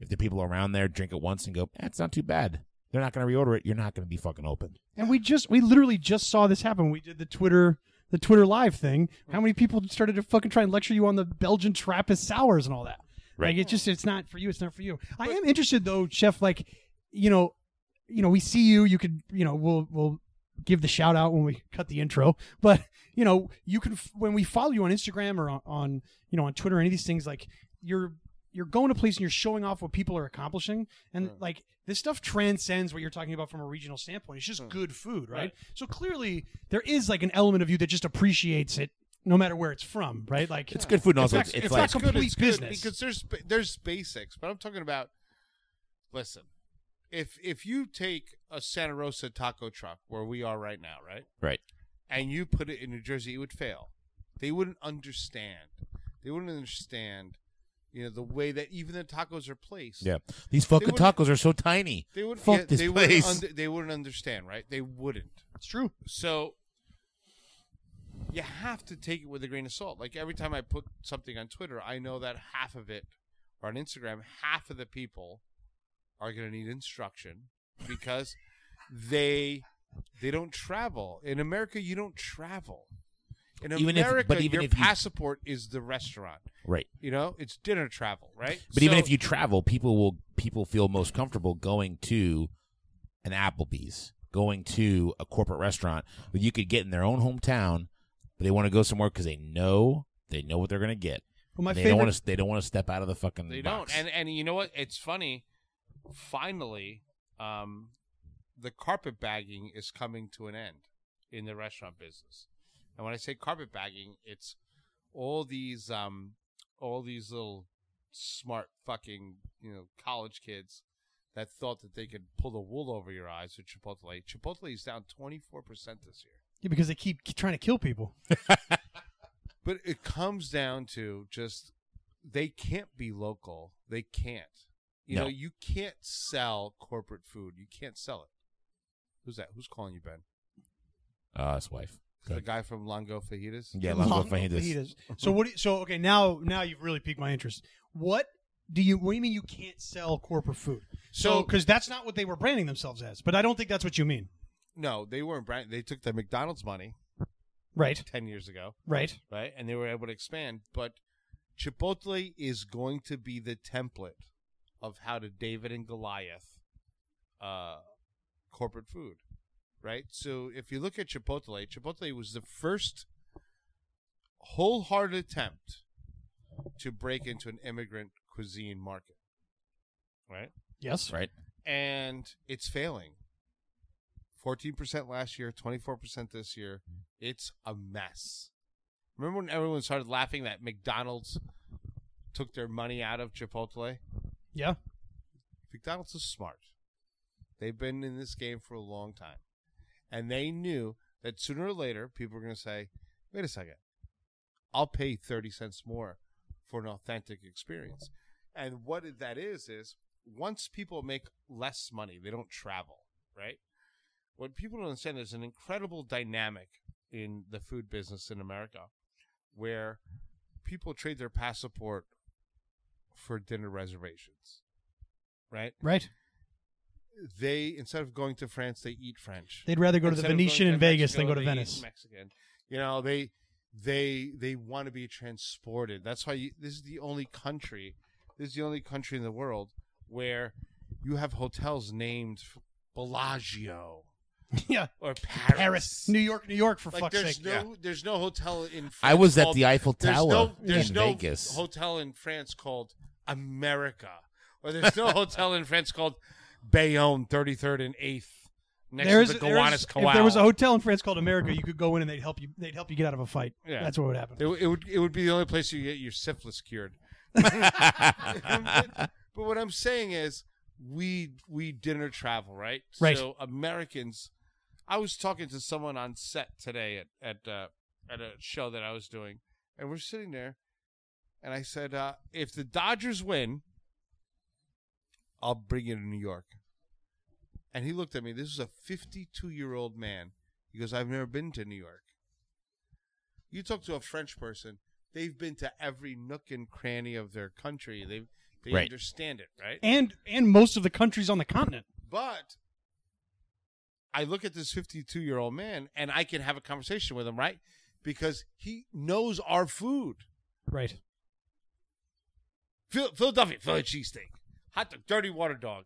S1: if the people around there drink it once and go, eh, "It's not too bad," they're not going to reorder it. You're not going to be fucking open.
S4: And we just we literally just saw this happen. We did the Twitter the Twitter live thing. How many people started to fucking try and lecture you on the Belgian Trappist sours and all that?
S1: Right.
S4: Like it's just it's not for you. It's not for you. I am interested though, Chef. Like you know, you know, we see you. You could you know we'll we'll give the shout out when we cut the intro. But you know, you can when we follow you on Instagram or on, on you know on Twitter, any of these things like you're you're going to place and you're showing off what people are accomplishing and like this stuff transcends what you're talking about from a regional standpoint it's just good food right? so clearly there is like an element of you that just appreciates it no matter where it's from right like
S1: It's good food, and also
S4: not-
S1: it's, it's
S4: it's
S1: like
S4: not complete
S3: it's good
S4: business.
S3: because there's there's basics, but I'm talking about. Listen, if if you take a Santa Rosa taco truck where we are right now, right,
S1: right.
S3: and you put it in New Jersey, it would fail. They wouldn't understand. They wouldn't understand, you know, the way that even the tacos are placed.
S1: Yeah, these fucking
S3: would-
S1: tacos are so tiny.
S3: They would.
S1: Fuck
S3: yeah,
S1: this
S3: they
S1: place.
S3: Wouldn't under, they wouldn't understand, right? They wouldn't.
S4: it's true
S3: So you have to take it with a grain of salt. Like every time I put something on Twitter, I know that half of it, or on Instagram, half of the people are going to need instruction because they they don't travel in America. You don't travel in
S1: Even if- but even
S3: your
S1: if you-
S3: passport is the restaurant.
S1: Right.
S3: You know, it's dinner travel, right?
S1: But even if you travel, people will people feel most comfortable going to an Applebee's, going to a corporate restaurant that you could get in their own hometown, but they want to go somewhere because they know they know what they're going to get.
S4: well my
S1: they
S4: favorite
S1: don't want to they don't want to step out of the fucking
S3: They
S1: box.
S3: don't. And and you know what? It's funny. Finally, um, the carpet bagging is coming to an end in the restaurant business. And when I say carpet bagging, it's all these um all these little smart fucking, you know, college kids that thought that they could pull the wool over your eyes with Chipotle. Chipotle is down 24% this year.
S4: yeah, because they keep trying to kill people
S3: But it comes down to just they can't be local. They can't. You
S1: No.
S3: know, you can't sell corporate food. You can't sell it. Who's that? Who's calling you, Ben?
S1: uh, his wife.
S3: The guy from Longo Fajitas?
S1: Yeah, Longo
S4: Longo
S1: Fajitas.
S4: fajitas. So what? Do you, so okay, now now you've really piqued my interest. What do you? What do you mean you can't sell corporate food? So
S3: So-
S4: because that's not what they were branding themselves as. But I don't think that's what you mean.
S3: No, they weren't brand. They took the McDonald's money
S4: Right.
S3: 10 years ago,
S4: Right.
S3: right? And they were able to expand. But Chipotle is going to be the template of how to David and Goliath uh, corporate food, right? So if you look at Chipotle, Chipotle was the first wholehearted attempt to break into an immigrant cuisine market, right?
S4: Yes.
S1: Right.
S3: And it's failing. 14% last year, 24% this year. It's a mess. Remember when everyone started laughing that McDonald's took their money out of Chipotle?
S4: Yeah.
S3: McDonald's is smart. They've been in this game for a long time. And they knew that sooner or later people were going to say, wait a second, I'll pay 30 cents more for an authentic experience. And what that is, is once people make less money, they don't travel, right? What people don't understand is an incredible dynamic in the food business in America where people trade their passport for dinner reservations, right?
S4: Right.
S3: They instead of going to France, they eat French.
S4: They'd rather go to the
S3: Instead of going
S4: Venetian in Vegas
S3: Mexico,
S4: than go to
S3: they eat
S4: Venice.
S3: Mexican. You know, they they they want to be transported. That's why you, this is the only country. This is the only country in the world where you have hotels named Bellagio
S4: yeah.
S3: or Paris.
S4: Paris, New York, New York. For
S3: Like
S4: fuck's
S3: there's
S4: sake.
S3: no there's no hotel in. France
S1: I was at
S3: called-
S1: the Eiffel
S3: there's
S1: Tower
S3: no, there's
S1: in
S3: no
S1: Vegas.
S3: hotel in France called America, or there's no hotel in France called Bayonne, 33rd and 8th, next
S4: There's,
S3: to the Gowanus
S4: if there was a hotel in France called America, you could go in and they'd help you. They'd help you get out of a fight.
S3: Yeah.
S4: That's what would happen.
S3: It, it would it would be the only place you get your syphilis cured. but, but what I'm saying is, we we dinner travel, right?
S4: Right.
S3: So Americans, I was talking to someone on set today at at uh, at a show that I was doing, and we're sitting there, and I said, uh, if the Dodgers win, I'll bring you to New York. And he looked at me. This is a 52 year old man. He goes, I've never been to New York. You talk to a French person, they've been to every nook and cranny of their country. They they
S1: Right.
S3: understand it, right?
S4: and and most of the countries on the continent.
S3: But I look at this 52 year old man and I can have a conversation with him, right? Because he knows our food.
S4: Right.
S3: Phil- Philadelphia, Philly cheesesteak, hot dog, dirty water dog,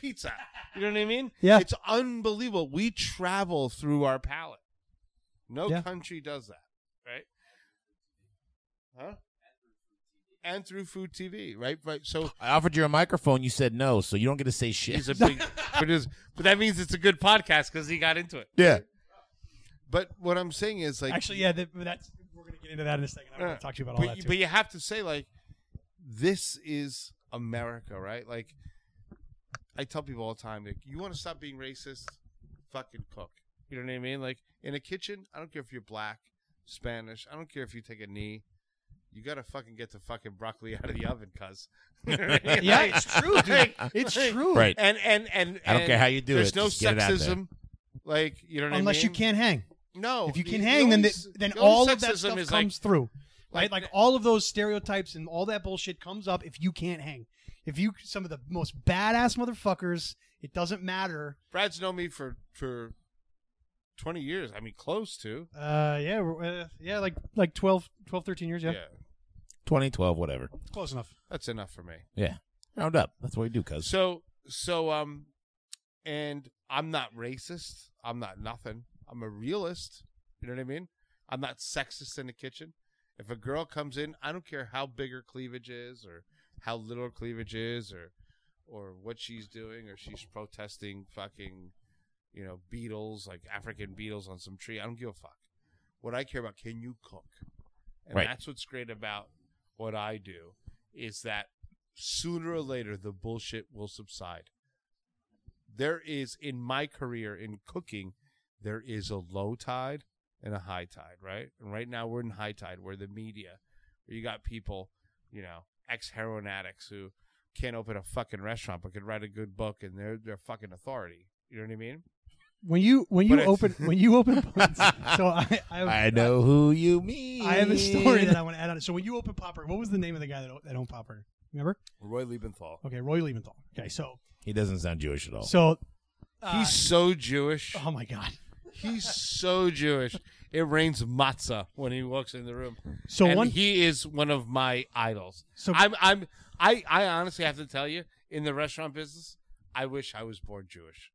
S3: pizza. you know what I mean?
S4: Yeah.
S3: It's unbelievable. We travel through our palate. No
S4: Yeah.
S3: country does that, right? Huh? And through food TV, right? Right. So
S1: I offered you a microphone. You said no, so you don't get to say shit.
S3: he's a big producer, but that means it's a good podcast because he got into it.
S1: yeah.
S3: But what I'm saying is like
S4: Actually, yeah, that, that's we're gonna get into that in a second. I want to talk to you about all
S3: but,
S4: that
S3: you-
S4: too.
S3: but you have to say like this is America, right? Like I tell people all the time, like you want to stop being racist, fucking cook. You know what I mean? Like in a kitchen, I don't care if you're black, Spanish, I don't care if you take a knee. You gotta fucking get the fucking broccoli out of the oven, cuz.
S4: yeah, it's true, dude. It's true.
S1: Right.
S3: And and and
S1: I don't
S3: and
S1: care how you do
S3: there's
S1: it,
S3: no
S1: just get it out there.
S3: sexism. Like you know what
S4: Unless
S3: I
S4: you can't hang.
S3: No,
S4: If you can
S3: the
S4: hang, then
S3: only
S4: the, then
S3: the only
S4: all of that stuff
S3: is
S4: comes
S3: like,
S4: through. Right?
S3: like-
S4: Like all of those stereotypes and all that bullshit comes up if you can't hang. If you some of the most badass motherfuckers, it doesn't matter.
S3: Brad's known me for for twenty years. I mean, close to.
S4: Uh yeah, uh, yeah, like like 12, 12 13 years, yeah.
S3: yeah.
S1: 2012, whatever.
S4: Close enough.
S3: That's enough for me.
S1: Yeah. Round up. That's what we do, cuz.
S3: So so um and I'm not racist. I'm not nothing. I'm a realist. You know what I mean? I'm not sexist in the kitchen. If a girl comes in, I don't care how big her cleavage is or how little her cleavage is or or what she's doing or she's protesting fucking you know beetles like African beetles on some tree. I don't give a fuck. What I care about, can you cook? And
S1: Right.
S3: that's what's great about what I do is that sooner or later the bullshit will subside. There is in my career in cooking, there is a low tide and a high tide, right? And right now we're in high tide where the media, where you got people, you know, ex heroin addicts who can't open a fucking restaurant but could write a good book and they're they're fucking authority. You know what I mean?
S4: When you when you
S3: But
S4: open when you open so I I,
S1: I know who you mean.
S4: I have a story that I want to add on. It so when you open Pop Burger, what was the name of the guy that, that owned Pop Burger? Remember?
S3: Roy Liebenthal.
S4: Okay, Roy Liebenthal. Okay, so
S1: He doesn't sound Jewish at all.
S4: so uh,
S3: He's so Jewish.
S4: oh my god.
S3: He's so Jewish. It rains matzah when he walks in the room.
S4: So
S3: and
S4: one
S3: he is one of my idols.
S4: So-
S3: I'm I'm I I honestly have to tell you, in the restaurant business, I wish I was born Jewish.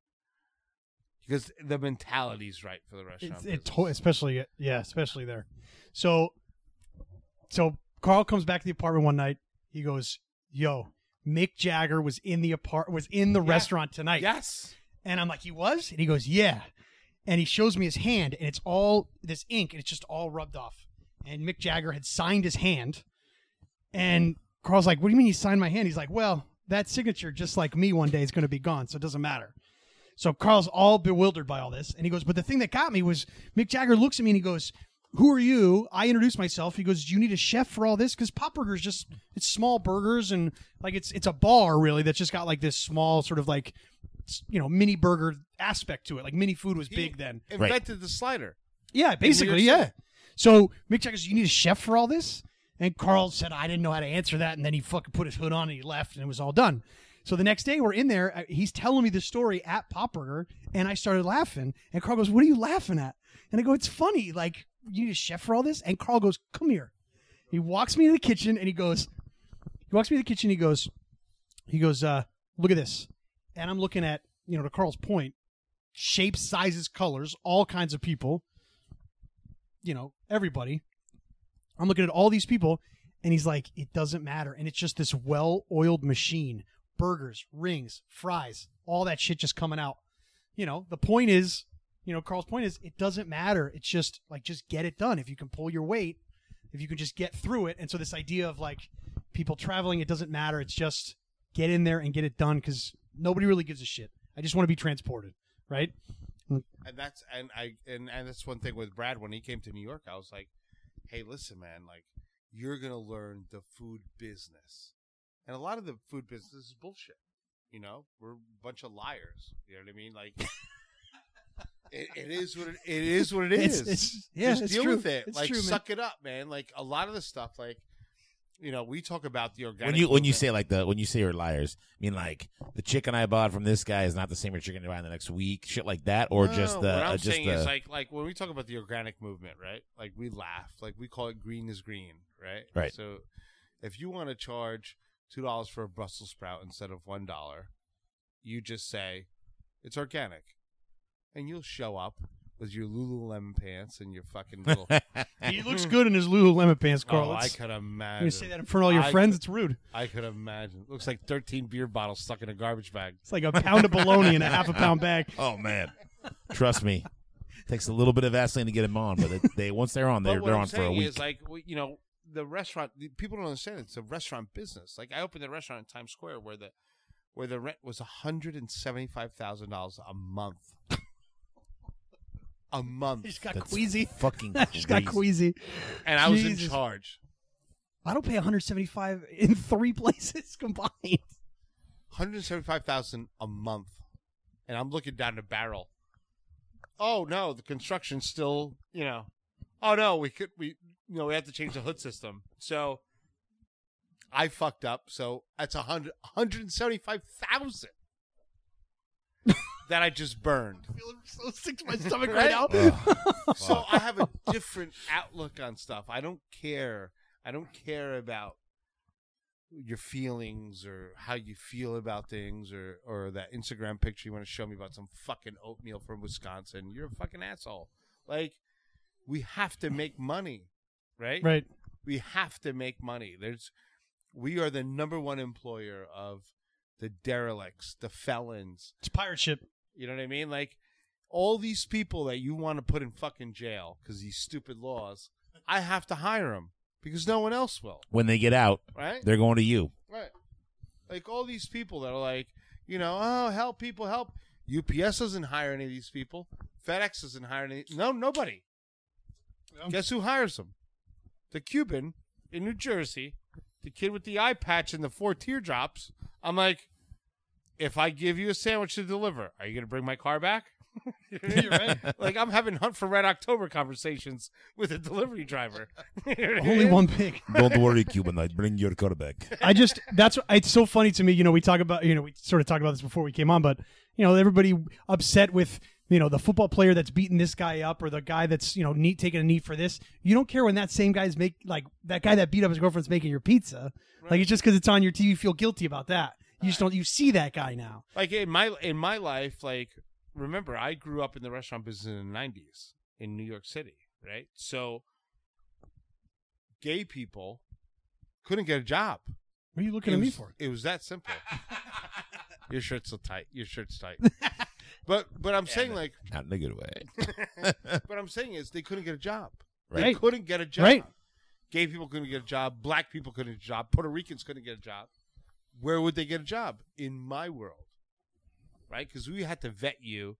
S3: Because the mentality's right for the restaurant.
S4: It to, especially yeah, especially there. So, so Carl comes back to the apartment one night. He goes, "Yo, Mick Jagger was in the apart was in the
S3: Yeah.
S4: restaurant tonight."
S3: yes.
S4: And I'm like, "He was?" And he goes, "Yeah." And he shows me his hand, and it's all this ink, and it's just all rubbed off. And Mick Jagger had signed his hand, and Carl's like, "What do you mean you signed my hand?" He's like, "Well, that signature, just like me, one day is going to be gone, so it doesn't matter." So Carl's all bewildered by all this, and he goes, "But the thing that got me was Mick Jagger looks at me and he goes." Who are you? I introduce myself. He goes, "Do you need a chef for all this?" Because Pop Burgers just it's small burgers and like it's it's a bar really that's just got like this small sort of like you know mini burger aspect to it. Like mini food was
S3: He
S4: big then.
S3: Invented the slider.
S4: Yeah, basically, yeah. So Mick Jagger goes, "You need a chef for all this?" And Carl said, "I didn't know how to answer that." And then he fucking put his hood on and he left, and it was all done. So the next day we're in there. uh, He's telling me the story at Pop Burger, and I started laughing. And Carl goes, "What are you laughing at?" And I go, "It's funny. Like you need a chef for all this." And Carl goes, "Come here." He walks me into the kitchen, and he goes, he walks me to the kitchen. He goes, he goes, uh, "Look at this." And I'm looking at, you know, to Carl's point, shapes, sizes, colors, all kinds of people you know, everybody. I'm looking at all these people, and he's like, it doesn't matter. And it's just this well oiled machine burgers, rings, fries, all that shit just coming out. You know, the point is, you know, Carl's point is, it doesn't matter. It's just like, just get it done. If you can pull your weight, if you can just get through it. And so, this idea of like people traveling, it doesn't matter. It's just get in there and get it done because nobody really gives a shit. I just want to be transported, right?
S3: And that's and I and, and that's one thing with Brad when he came to New York, I was like, Hey, listen, man, like you're gonna learn the food business, and a lot of the food business is bullshit. You know, we're a bunch of liars. You know what I mean? Like, it, it is what it, it is. What it
S4: It's- it's- yeah,
S3: Just deal
S4: true.
S3: with it.
S4: It's
S3: like,
S4: true,
S3: suck it up, man. Like a lot of the stuff, like. You know, we talk about the organic.
S1: when you when you say like the when you say you're liars, I mean like the chicken I bought from this guy is not the same chicken you buy in the next week, shit like that, or
S3: No,
S1: just the
S3: what I'm
S1: uh, just
S3: saying
S1: the
S3: is like like when we talk about the organic movement, right? Like we laugh, like we call it green is green, right?
S1: Right.
S3: So if you want to charge two dollars for a Brussels sprout instead of one dollar, you just say it's organic, and you'll show up with your Lululemon pants and your fucking little.
S4: He looks good in his Lululemon pants, oh, Carl.
S3: oh, I
S4: It's-
S3: could imagine.
S4: you say that in front of all your
S3: I
S4: friends,
S3: could-
S4: it's rude.
S3: I could imagine. Looks like thirteen beer bottles stuck in a garbage bag.
S4: It's like a pound of bologna in a half a pound bag.
S1: oh man, trust me, takes a little bit of Vaseline to get them on, but it, they once they're on, they're
S3: but what
S1: they're
S3: I'm
S1: on for a
S3: saying
S1: week.
S3: Is like we- you know the restaurant. the- People don't understand it's a restaurant business. Like I opened a restaurant in Times Square where the where the rent was hundred and seventy five thousand dollars a month. A month,
S4: She's got
S1: That's
S4: queasy.
S1: fucking
S4: He's got
S1: crazy.
S4: queasy.
S3: and I was
S4: Jesus.
S3: in charge.
S4: I don't pay 175 in three places combined.
S3: One hundred seventy five thousand a month, and I'm looking down the barrel. Oh no, the construction's still, you know. Oh no, we could we you know we have to change the hood system. So I fucked up. So that's a hundred hundred and seventy five thousand that I just burned.
S4: feeling so sick to my stomach
S3: Right?
S4: right now.
S3: So I have a different outlook on stuff. I don't care. I don't care about your feelings or how you feel about things or or that Instagram picture you want to show me about some fucking oatmeal from Wisconsin. You're a fucking asshole. Like we have to make money, right?
S4: right.
S3: We have to make money. There's we are the number one employer of the derelicts, the felons,
S4: It's pirate ship.
S3: You know what I mean? Like all these people that you want to put in fucking jail because these stupid laws, I have to hire them because no one else will,
S1: When they get out,
S3: right?
S1: they're going to you.
S3: Right. Like all these people that are like, you know, oh help people help. UPS doesn't hire any of these people. FedEx doesn't hire any. No, nobody. Guess who hires them? The Cuban in New Jersey, the kid with the eye patch and the four teardrops. I'm like, if I give you a sandwich to deliver, are you going to bring my car back?
S4: You're right.
S3: Like I'm having Hunt for Red October conversations with a delivery driver. You know what I
S4: Only one pig.
S1: Don't worry, Cuban. I bring your car back.
S4: I just that's it's so funny to me. You know, we talk about you know we sort of talked about this before we came on, but you know everybody upset with you know the football player that's beating this guy up or the guy that's you know neat taking a knee for this. You don't care when that same guy's make like that guy that beat up his girlfriend's making your pizza. Like it's just because it's on your TV, you feel guilty about that. You just don't. You see that guy now.
S3: like in my in my life like remember i grew up in the restaurant business in the 90s in new york city right so gay people couldn't get a job
S4: What are you looking
S3: it
S4: at me for?
S3: it was that simple your shirt's so tight your shirt's tight but but i'm saying like
S1: Not in a good way.
S3: what i'm saying is they couldn't get a job
S4: Right.
S3: they couldn't get a job
S4: Right.
S3: gay people couldn't get a job black people couldn't get a job puerto ricans couldn't get a job where would they get a job in my world right because we had to vet you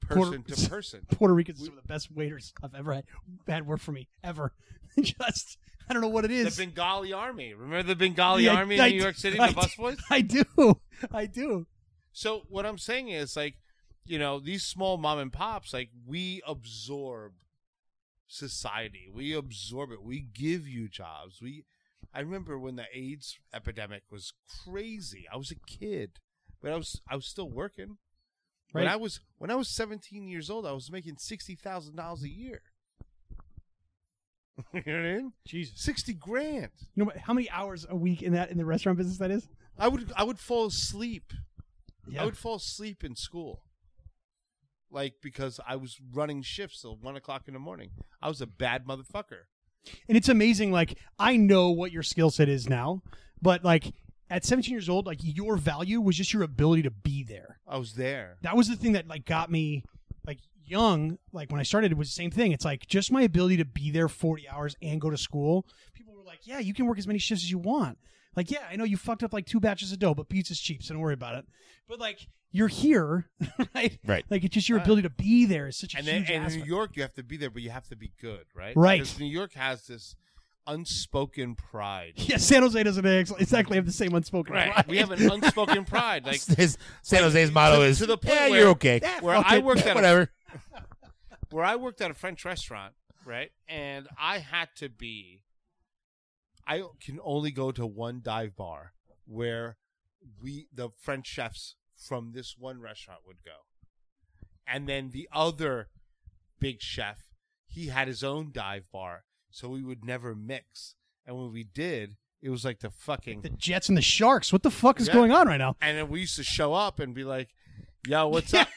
S3: person
S4: Puerto-
S3: to person
S4: Puerto Ricans are some of the best waiters I've ever had, Bad work for me ever. just I don't know what it is.
S3: the bengali army remember the bengali
S4: Yeah,
S3: army in
S4: I
S3: new
S4: do-
S3: york city
S4: I
S3: the busboys
S4: I do. I do.
S3: so what i'm saying is like you know these small mom and pops like we absorb society we absorb it we give you jobs we i remember when the aids epidemic was crazy i was a kid but i was i was still working when i was when i was 17 years old i was making $60000 a year you know what i mean
S4: Jesus.
S3: 60 grand
S4: You know what, how many hours a week in that in the restaurant business that is?
S3: i would i would fall asleep
S4: Yeah.
S3: I would fall asleep in school. Like because I was running shifts till one o'clock in the morning. I was a bad motherfucker.
S4: And it's amazing. Like I know what your skill set is now, but like at 17 years old, like your value was just your ability to be there.
S3: I was there.
S4: That was the thing that like got me like young. Like when I started, it was the same thing. It's like just my ability to be there 40 hours and go to school. People were like, "Yeah, you can work as many shifts as you want." Like, yeah, I know you fucked up like two batches of dough, but pizza's cheap, so don't worry about it. But like, you're here, right?
S1: Right.
S4: Like it's just your uh, ability to be there is such a
S3: And then
S4: huge
S3: and in
S4: aspect.
S3: New York you have to be there, but you have to be good, right?
S4: Right.
S3: Because New York has this unspoken pride.
S4: Yeah, San Jose doesn't exactly have the same unspoken
S3: Right.
S4: pride.
S3: We have an unspoken pride. Like
S1: His San Jose's motto
S3: to-
S1: is
S3: to the point
S1: yeah,
S3: where-
S1: you're okay.
S3: where
S1: fuck
S3: I
S1: it.
S3: worked at a-
S1: whatever.
S3: where I worked at a French restaurant, right? And I had to be I can only go to one dive bar where we the French chefs from this one restaurant would go. And then the other big chef, he had his own dive bar, so we would never mix. And when we did, it was like the fucking
S4: the Jets and the Sharks. What the fuck is
S3: Yeah.
S4: going on right now?
S3: and then we used to show up and be like, "Yo, what's up?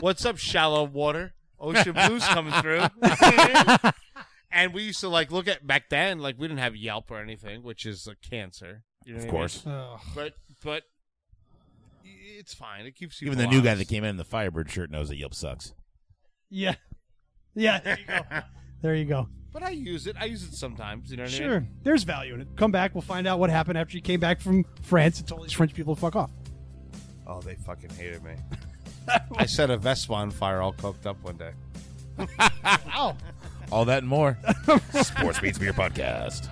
S3: What's up, shallow water? Ocean blues coming through." and we used to like look at back then, like we didn't have Yelp or anything, which is a cancer. You know
S1: Of
S3: what I mean?
S1: course.
S4: Ugh.
S3: but but it's fine. It keeps you.
S1: Even the new guy that came in in the Firebird shirt knows that Yelp sucks.
S4: Yeah, yeah. There you go. There you go.
S3: But I use it. I use it sometimes. You know what I
S4: Sure,
S3: mean?
S4: there's value in it. Come back, we'll find out what happened after you came back from France and told these French people to fuck off.
S3: Oh, they fucking hated me. I set a Vespa on fire, all coked up one day.
S4: Oh,
S1: All that and more. Sports Beats Beer Podcast.